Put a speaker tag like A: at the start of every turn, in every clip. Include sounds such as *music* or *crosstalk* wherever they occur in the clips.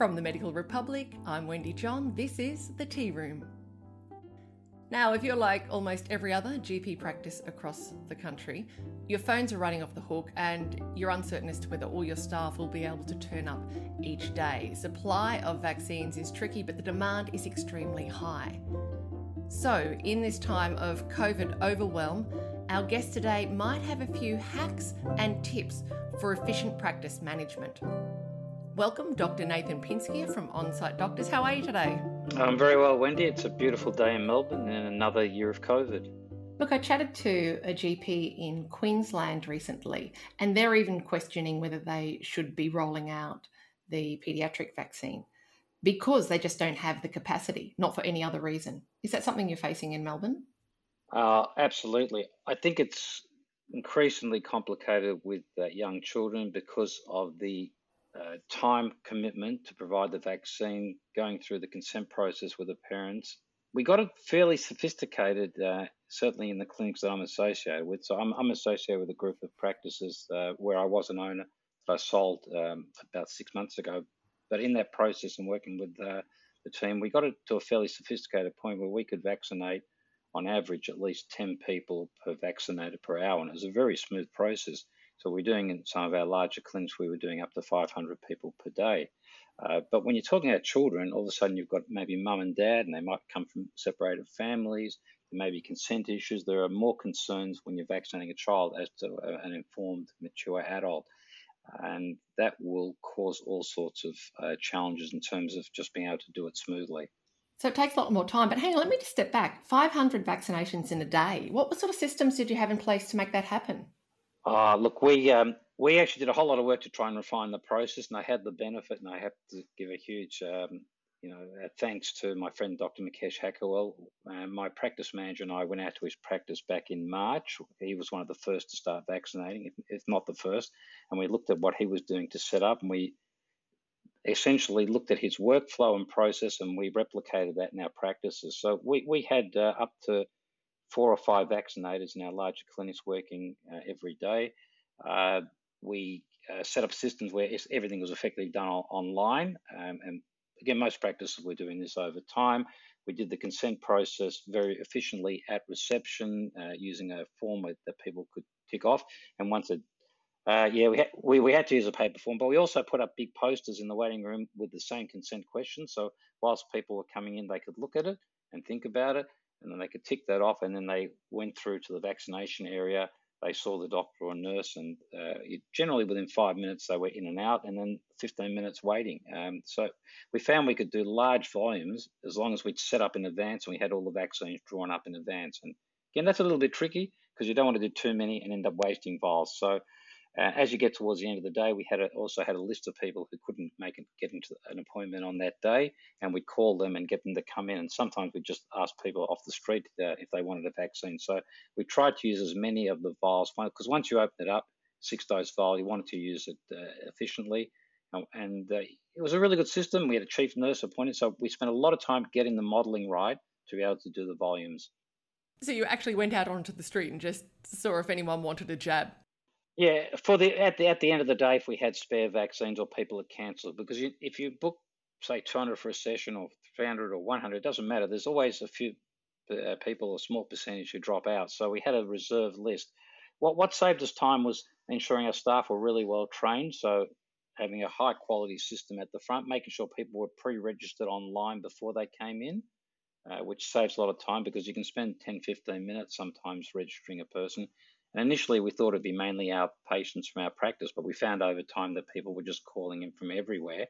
A: From the Medical Republic, I'm Wendy John. This is The Tea Room. Now, if you're like almost every other GP practice across the country, your phones are running off the hook and you're uncertain as to whether all your staff will be able to turn up each day. Supply of vaccines is tricky, but the demand is extremely high. So, in this time of COVID overwhelm, our guest today might have a few hacks and tips for efficient practice management. Welcome, Dr. Nathan Pinskier from Onsite Doctors. How are you today?
B: I'm very well, Wendy. It's a beautiful day in Melbourne and another year of COVID.
A: Look, I chatted to a GP in Queensland recently, and they're even questioning whether they should be rolling out the paediatric vaccine because they just don't have the capacity, not for any other reason. Is that something you're facing in Melbourne?
B: Uh, absolutely. I think it's increasingly complicated with uh, young children because of the time commitment to provide the vaccine, going through the consent process with the parents. We got it fairly sophisticated, uh, certainly in the clinics that I'm associated with. So I'm, I'm associated with a group of practices uh, where I was an owner that I sold um, about six months ago. But in that process and working with uh, the team, we got it to a fairly sophisticated point where we could vaccinate on average at least 10 people per vaccinated per hour. And it was a very smooth process. So we're doing in some of our larger clinics, we were doing up to 500 people per day. Uh, but when you're talking about children, all of a sudden you've got maybe mum and dad, and they might come from separated families. There may be consent issues. There are more concerns when you're vaccinating a child as to an informed, mature adult. And that will cause all sorts of uh, challenges in terms of just being able to do it smoothly.
A: So it takes a lot more time. But hang on, let me just step back. 500 vaccinations in a day. What sort of systems did you have in place to make that happen?
B: Uh, look, we um, we actually did a whole lot of work to try and refine the process, and I had the benefit, and I have to give a huge, um, you know, uh, thanks to my friend Dr. Mukesh Haikerwal. Uh, my practice manager and I went out to his practice back in March. He was one of the first to start vaccinating, if, if not the first, and we looked at what he was doing to set up, and we essentially looked at his workflow and process, and we replicated that in our practices. So we we had uh, up to four or five vaccinators in our larger clinics working uh, every day. Uh, we uh, set up systems where everything was effectively done online. Um, and again, most practices were doing this over time. We did the consent process very efficiently at reception uh, using a form that people could tick off. And once it uh, yeah, we had, we, we had to use a paper form, but we also put up big posters in the waiting room with the same consent questions. So whilst people were coming in, they could look at it and think about it and then they could tick that off, and then they went through to the vaccination area. They saw the doctor or nurse, and uh, generally within five minutes they were in and out, and then 15 minutes waiting. Um, so we found we could do large volumes as long as we'd set up in advance and we had all the vaccines drawn up in advance. And again, that's a little bit tricky because you don't want to do too many and end up wasting vials. So uh, as you get towards the end of the day, we had a, also had a list of people who couldn't make it, get into an appointment on that day, and we'd call them and get them to come in. And sometimes we just ask people off the street uh, if they wanted a vaccine. So we tried to use as many of the vials because once you open it up, six dose vial, you wanted to use it uh, efficiently. And uh, it was a really good system. We had a chief nurse appointed, so we spent a lot of time getting the modelling right to be able to do the volumes.
A: So you actually went out onto the street and just saw if anyone wanted a jab.
B: Yeah, for the at the at the end of the day, if we had spare vaccines or people had cancelled, because you, if you book say 200 for a session or 300 or 100, it doesn't matter. There's always a few uh, people, a small percentage who drop out. So we had a reserve list. What what saved us time was ensuring our staff were really well trained. So having a high quality system at the front, making sure people were pre-registered online before they came in, uh, which saves a lot of time because you can spend 10, 15 minutes sometimes registering a person. And initially, we thought it'd be mainly our patients from our practice, but we found over time that people were just calling in from everywhere.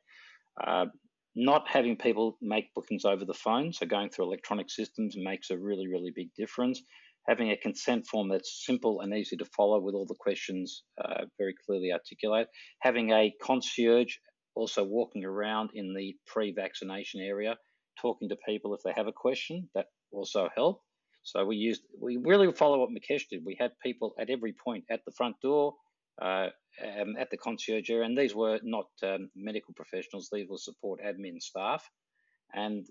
B: Uh, not having people make bookings over the phone, so going through electronic systems makes a really, really big difference. Having a consent form that's simple and easy to follow with all the questions uh, very clearly articulated. Having a concierge also walking around in the pre vaccination area, talking to people if they have a question, that also help. So we used we really follow what Mukesh did. We had people at every point at the front door, uh, um, at the concierge and these were not um, medical professionals; these were support admin staff, and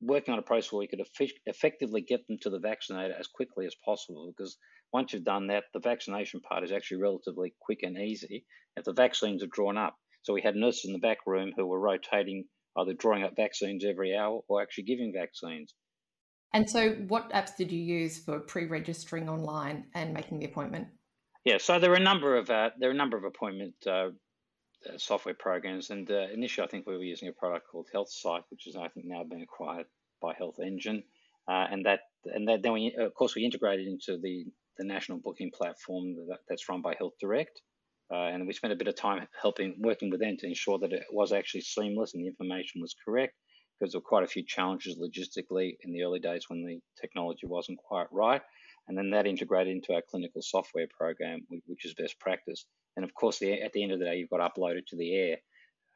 B: working on a process where we could eff- effectively get them to the vaccinator as quickly as possible. Because once you've done that, the vaccination part is actually relatively quick and easy. If the vaccines are drawn up, So we had nurses in the back room who were rotating, either drawing up vaccines every hour or actually giving vaccines.
A: And so, what apps did you use for pre-registering online and making the appointment?
B: Yeah, so there are a number of uh, there are a number of appointment uh, uh software programs, and uh, initially I think we were using a product called HealthSight, which is I think now been acquired by Health Engine, uh, and that and that then we of course we integrated into the the national booking platform that, that's run by Health Direct. And we spent a bit of time helping, working with them to ensure that it was actually seamless and the information was correct, because there were quite a few challenges logistically in the early days when the technology wasn't quite right. And then that integrated into our clinical software program, which is best practice. And of course, the, at the end of the day, you've got uploaded to the air.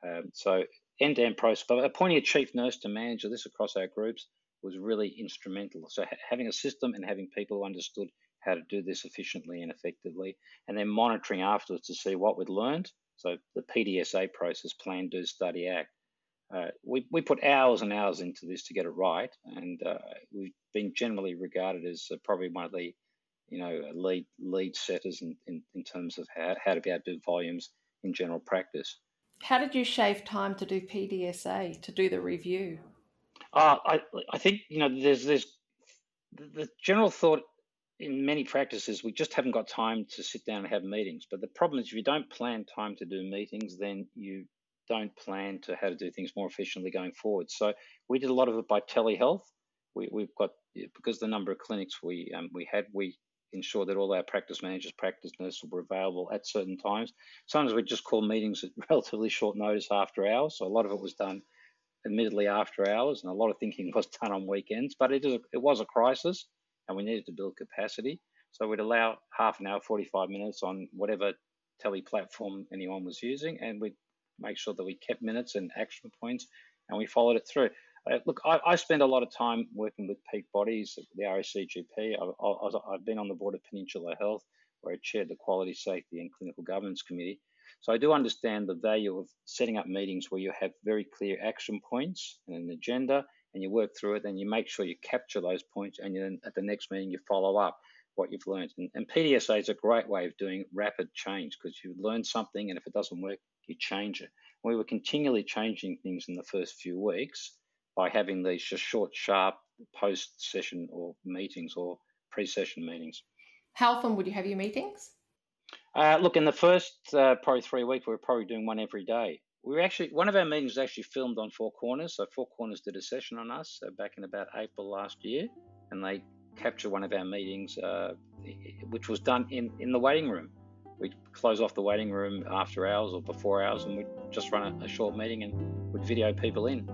B: Um, so end-to-end process. But appointing a chief nurse to manage this across our groups was really instrumental. So ha- having a system and having people who understood how to do this efficiently and effectively, and then monitoring afterwards to see what we'd learned. So the PDSA process, plan, do, study, act. Uh, we, we put hours and hours into this to get it right, and uh, we've been generally regarded as uh, probably one of the you know lead lead setters in, in, in terms of how, how to be able to do volumes in general practice.
A: How did you shave time to do PDSA to do the review?
B: Uh, I I think you know there's there's the general thought in many practices, we just haven't got time to sit down and have meetings. But the problem is, if you don't plan time to do meetings, then you don't plan to how to do things more efficiently going forward. So we did a lot of it by telehealth. We, we've got because the number of clinics we um, we had, we ensured that all our practice managers, practice nurses were available at certain times. Sometimes we just call meetings at *laughs* relatively short notice after hours. So a lot of it was done admittedly after hours, and a lot of thinking *laughs* was done on weekends. But it, is a, it was a crisis and we needed to build capacity. So we'd allow half an hour, 45 minutes on whatever tele platform anyone was using, and we'd make sure that we kept minutes and action points and we followed it through. Uh, look, I, I, spend a lot of time working with peak bodies, the RACGP. I, have been on the board of Peninsula Health, where I chaired the Quality, Safety and Clinical Governance Committee. So I do understand the value of setting up meetings where you have very clear action points and an agenda and you work through it, and you make sure you capture those points, and then at the next meeting you follow up what you've learned. And, and PDSA is a great way of doing rapid change because you learn something, and if it doesn't work, you change it. We were continually changing things in the first few weeks by having these just short, sharp post-session or meetings or pre-session meetings.
A: How often would you have your meetings?
B: Uh, look, in the first uh, probably three weeks, we were probably doing one every day we were actually one of our meetings was actually filmed on Four Corners. So Four Corners did a session on us uh, back in about April last year, and they captured one of our meetings, uh, which was done in in the waiting room. We'd close off the waiting room after hours or before hours, and we'd just run a, a short meeting and would video people in.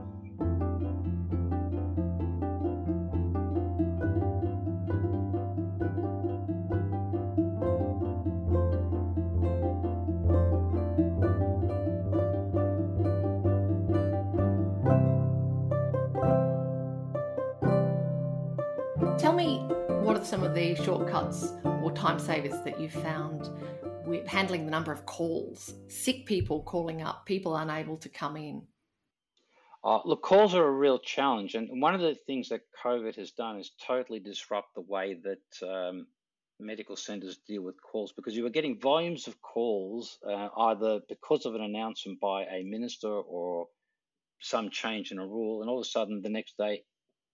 A: Some of the shortcuts or time savers that you've found with handling the number of calls, sick people calling up, people unable to come in?
B: Uh, look, calls are a real challenge. And one of the things that COVID has done is totally disrupt the way that um, medical centers deal with calls because you were getting volumes of calls uh, either because of an announcement by a minister or some change in a rule. And all of a sudden, the next day,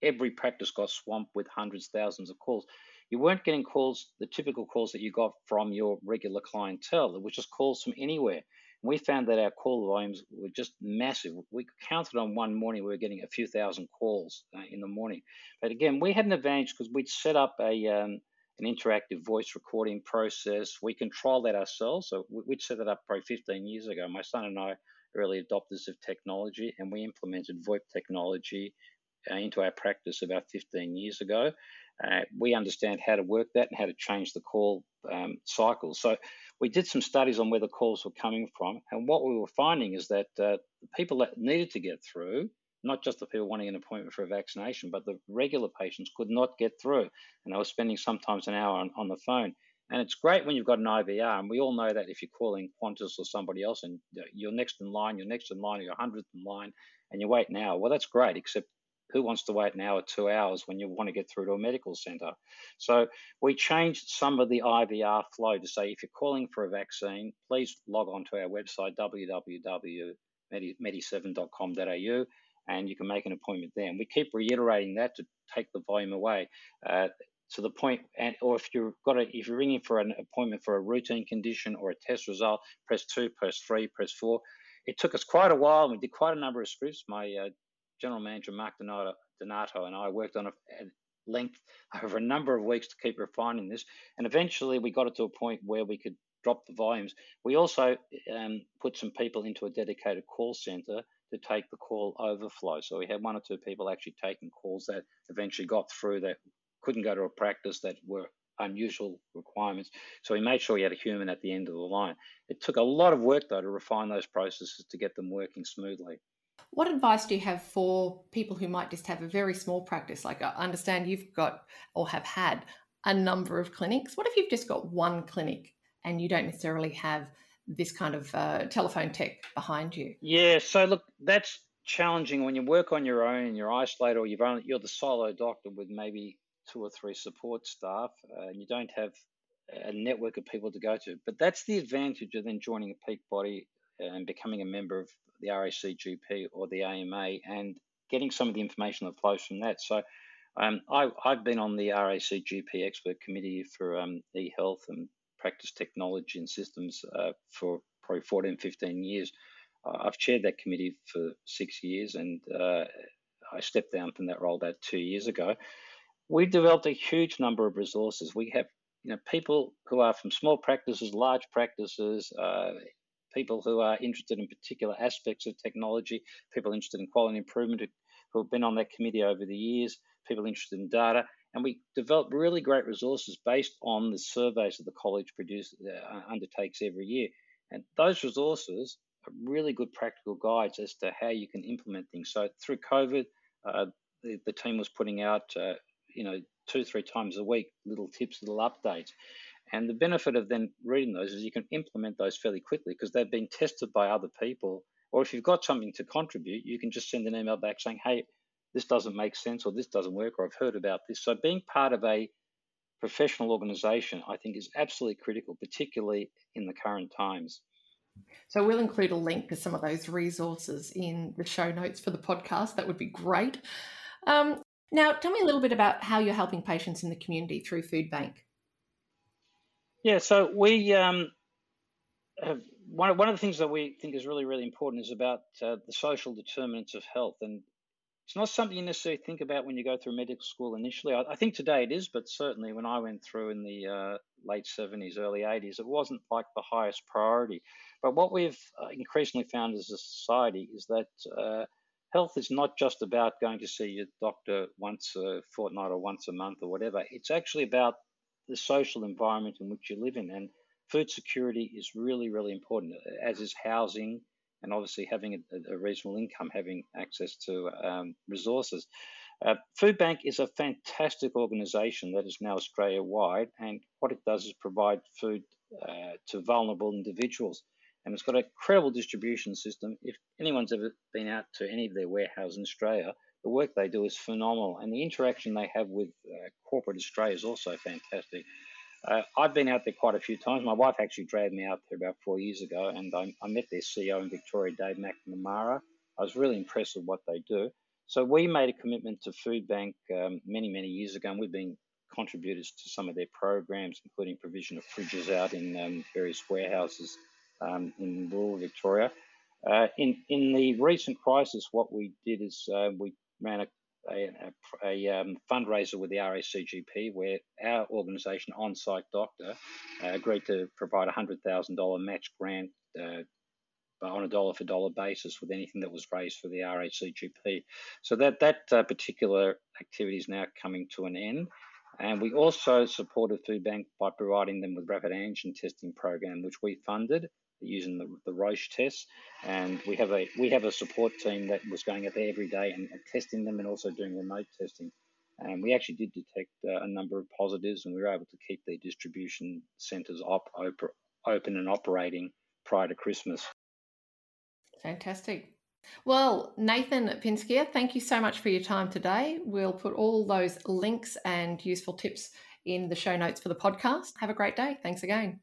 B: every practice got swamped with hundreds, thousands of calls. You weren't getting calls, the typical calls that you got from your regular clientele, which just calls from anywhere. We found that our call volumes were just massive. We counted on one morning, we were getting a few thousand calls uh, in the morning. But again, we had an advantage because we'd set up a, um, an interactive voice recording process. We control that ourselves. So we'd set that up probably 15 years ago. My son and I early adopters of technology, and we implemented VoIP technology into our practice about 15 years ago. Uh, we understand how to work that and how to change the call um, cycle. So we did some studies on where the calls were coming from, and what we were finding is that uh, the people that needed to get through, not just the people wanting an appointment for a vaccination, but the regular patients could not get through, and they were spending sometimes an hour on, on the phone. And it's great when you've got an IVR, and we all know that if you're calling Qantas or somebody else, and you're next in line, you're next in line, you're hundredth in line, and you wait an hour, well, that's great, except who wants to wait an hour, two hours when you want to get through to a medical centre? So we changed some of the IVR flow to say if you're calling for a vaccine, please log on to our website www.medi7.com.au and you can make an appointment there. And we keep reiterating that to take the volume away. Uh, to the point, and or if you've got a, if you're ringing for an appointment for a routine condition or a test result, press two, press three, press four. It took us quite a while. We did quite a number of scripts. My uh, general manager Mark Donato, Donato and I worked on it at length over a number of weeks to keep refining this, and eventually we got it to a point where we could drop the volumes. We also um, put some people into a dedicated call center to take the call overflow. So we had one or two people actually taking calls that eventually got through that couldn't go to a practice that were unusual requirements. So we made sure we had a human at the end of the line. It took a lot of work though to refine those processes to get them working smoothly.
A: What advice do you have for people who might just have a very small practice? Like I understand you've got or have had a number of clinics. What if you've just got one clinic and you don't necessarily have this kind of uh, telephone tech behind you?
B: Yeah, so look, that's challenging when you work on your own and you're isolated or you've only, you're the solo doctor with maybe two or three support staff uh, and you don't have a network of people to go to. But that's the advantage of then joining a peak body and becoming a member of the RACGP or the AMA and getting some of the information that flows from that. So um, I, have been on the RACGP expert committee for um, e-health and practice technology and systems uh, for probably 14, 15 years. Uh, I've chaired that committee for six years and uh, I stepped down from that role about two years ago. We've developed a huge number of resources. We have you know, people who are from small practices, large practices, uh, people who are interested in particular aspects of technology, people interested in quality improvement who have been on that committee over the years, people interested in data. And we develop really great resources based on the surveys that the college produces, uh, undertakes every year. And those resources are really good practical guides as to how you can implement things. So through COVID, uh, the, the, team was putting out, uh, you know, two, three times a week, little tips, little updates. And the benefit of then reading those is you can implement those fairly quickly because they've been tested by other people. Or if you've got something to contribute, you can just send an email back saying, hey, this doesn't make sense or this doesn't work or I've heard about this. So being part of a professional organization, I think, is absolutely critical, particularly in the current times.
A: So we'll include a link to some of those resources in the show notes for the podcast. That would be great. Um, now, tell me a little bit about how you're helping patients in the community through Food Bank.
B: Yeah, so we um, have one, one of the things that we think is really, really important is about uh, the social determinants of health. And it's not something you necessarily think about when you go through medical school initially. I, I think today it is, but certainly when I went through in the uh, late 70s, early 80s, it wasn't like the highest priority. But what we've uh, increasingly found as a society is that uh, health is not just about going to see your doctor once a fortnight or once a month or whatever. It's actually about the social environment in which you live in. And food security is really, really important, as is housing and obviously having a, a reasonable income, having access to um, resources. Uh, Food Bank is a fantastic organisation that is now Australia wide, and what it does is provide food uh, to vulnerable individuals. And it's got a credible distribution system. If anyone's ever been out to any of their warehouses in Australia, the work they do is phenomenal, and the interaction they have with uh, corporate Australia is also fantastic. Uh, I've been out there quite a few times. My wife actually dragged me out there about four years ago, and I, I met their CEO in Victoria, Dave McNamara. I was really impressed with what they do. So we made a commitment to Food Bank um, many, many years ago, and we've been contributors to some of their programs, including provision of fridges out in um, various warehouses um, in rural Victoria. Uh, in in the recent crisis, what we did is uh, we ran a, a, a um, fundraiser with the RACGP where our organisation, On Site Doctor, uh, agreed to provide a $100,000 match grant uh, on a dollar for dollar basis with anything that was raised for the RACGP. So that, that uh, particular activity is now coming to an end. And we also supported Food Bank by providing them with rapid antigen testing program, which we funded using the, the Roche tests, and we have a we have a support team that was going out there every day and, and testing them, and also doing remote testing. And we actually did detect uh, a number of positives, and we were able to keep the distribution centres op, op, open and operating prior to Christmas.
A: Fantastic. Well, Nathan Pinskier, thank you so much for your time today. We'll put all those links and useful tips in the show notes for the podcast. Have a great day. Thanks again.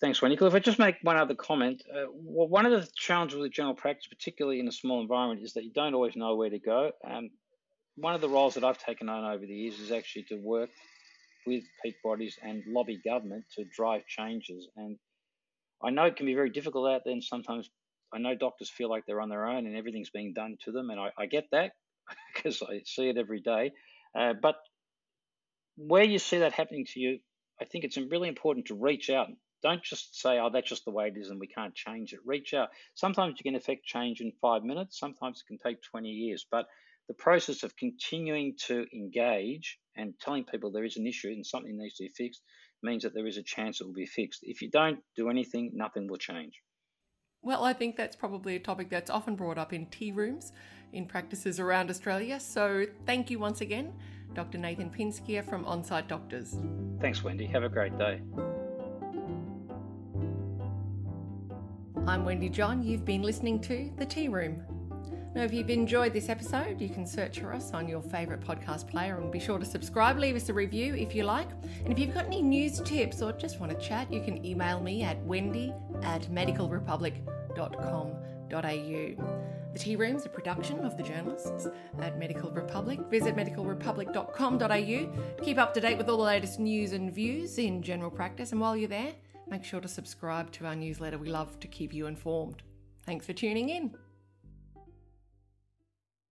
B: Thanks, Wendy. If I just make one other comment, uh, well, one of the challenges with general practice, particularly in a small environment, is that you don't always know where to go. Um, one of the roles that I've taken on over the years is actually to work with peak bodies and lobby government to drive changes. And I know it can be very difficult out there, and sometimes I know doctors feel like they're on their own and everything's being done to them, and I, I get that *laughs* because I see it every day. Uh, but where you see that happening to you, I think it's really important to reach out. Don't just say, oh, that's just the way it is and we can't change it. Reach out. Sometimes you can affect change in five minutes, sometimes it can take 20 years. But the process of continuing to engage and telling people there is an issue and something needs to be fixed means that there is a chance it will be fixed. If you don't do anything, nothing will change.
A: Well, I think that's probably a topic that's often brought up in tea rooms in practices around Australia. So thank you once again, Dr. Nathan Pinskier from Onsite Doctors.
B: Thanks, Wendy. Have a great day.
A: I'm Wendy John. You've been listening to The Tea Room. Now, if you've enjoyed this episode, you can search for us on your favourite podcast player and be sure to subscribe, leave us a review if you like. And if you've got any news tips or just want to chat, you can email me at wendy at medicalrepublic.com.au. The Tea Room's a production of the journalists at Medical Republic. Visit medicalrepublic.com.au to keep up to date with all the latest news and views in general practice. And while you're there, make sure to subscribe to our newsletter. We love to keep you informed. Thanks for tuning in.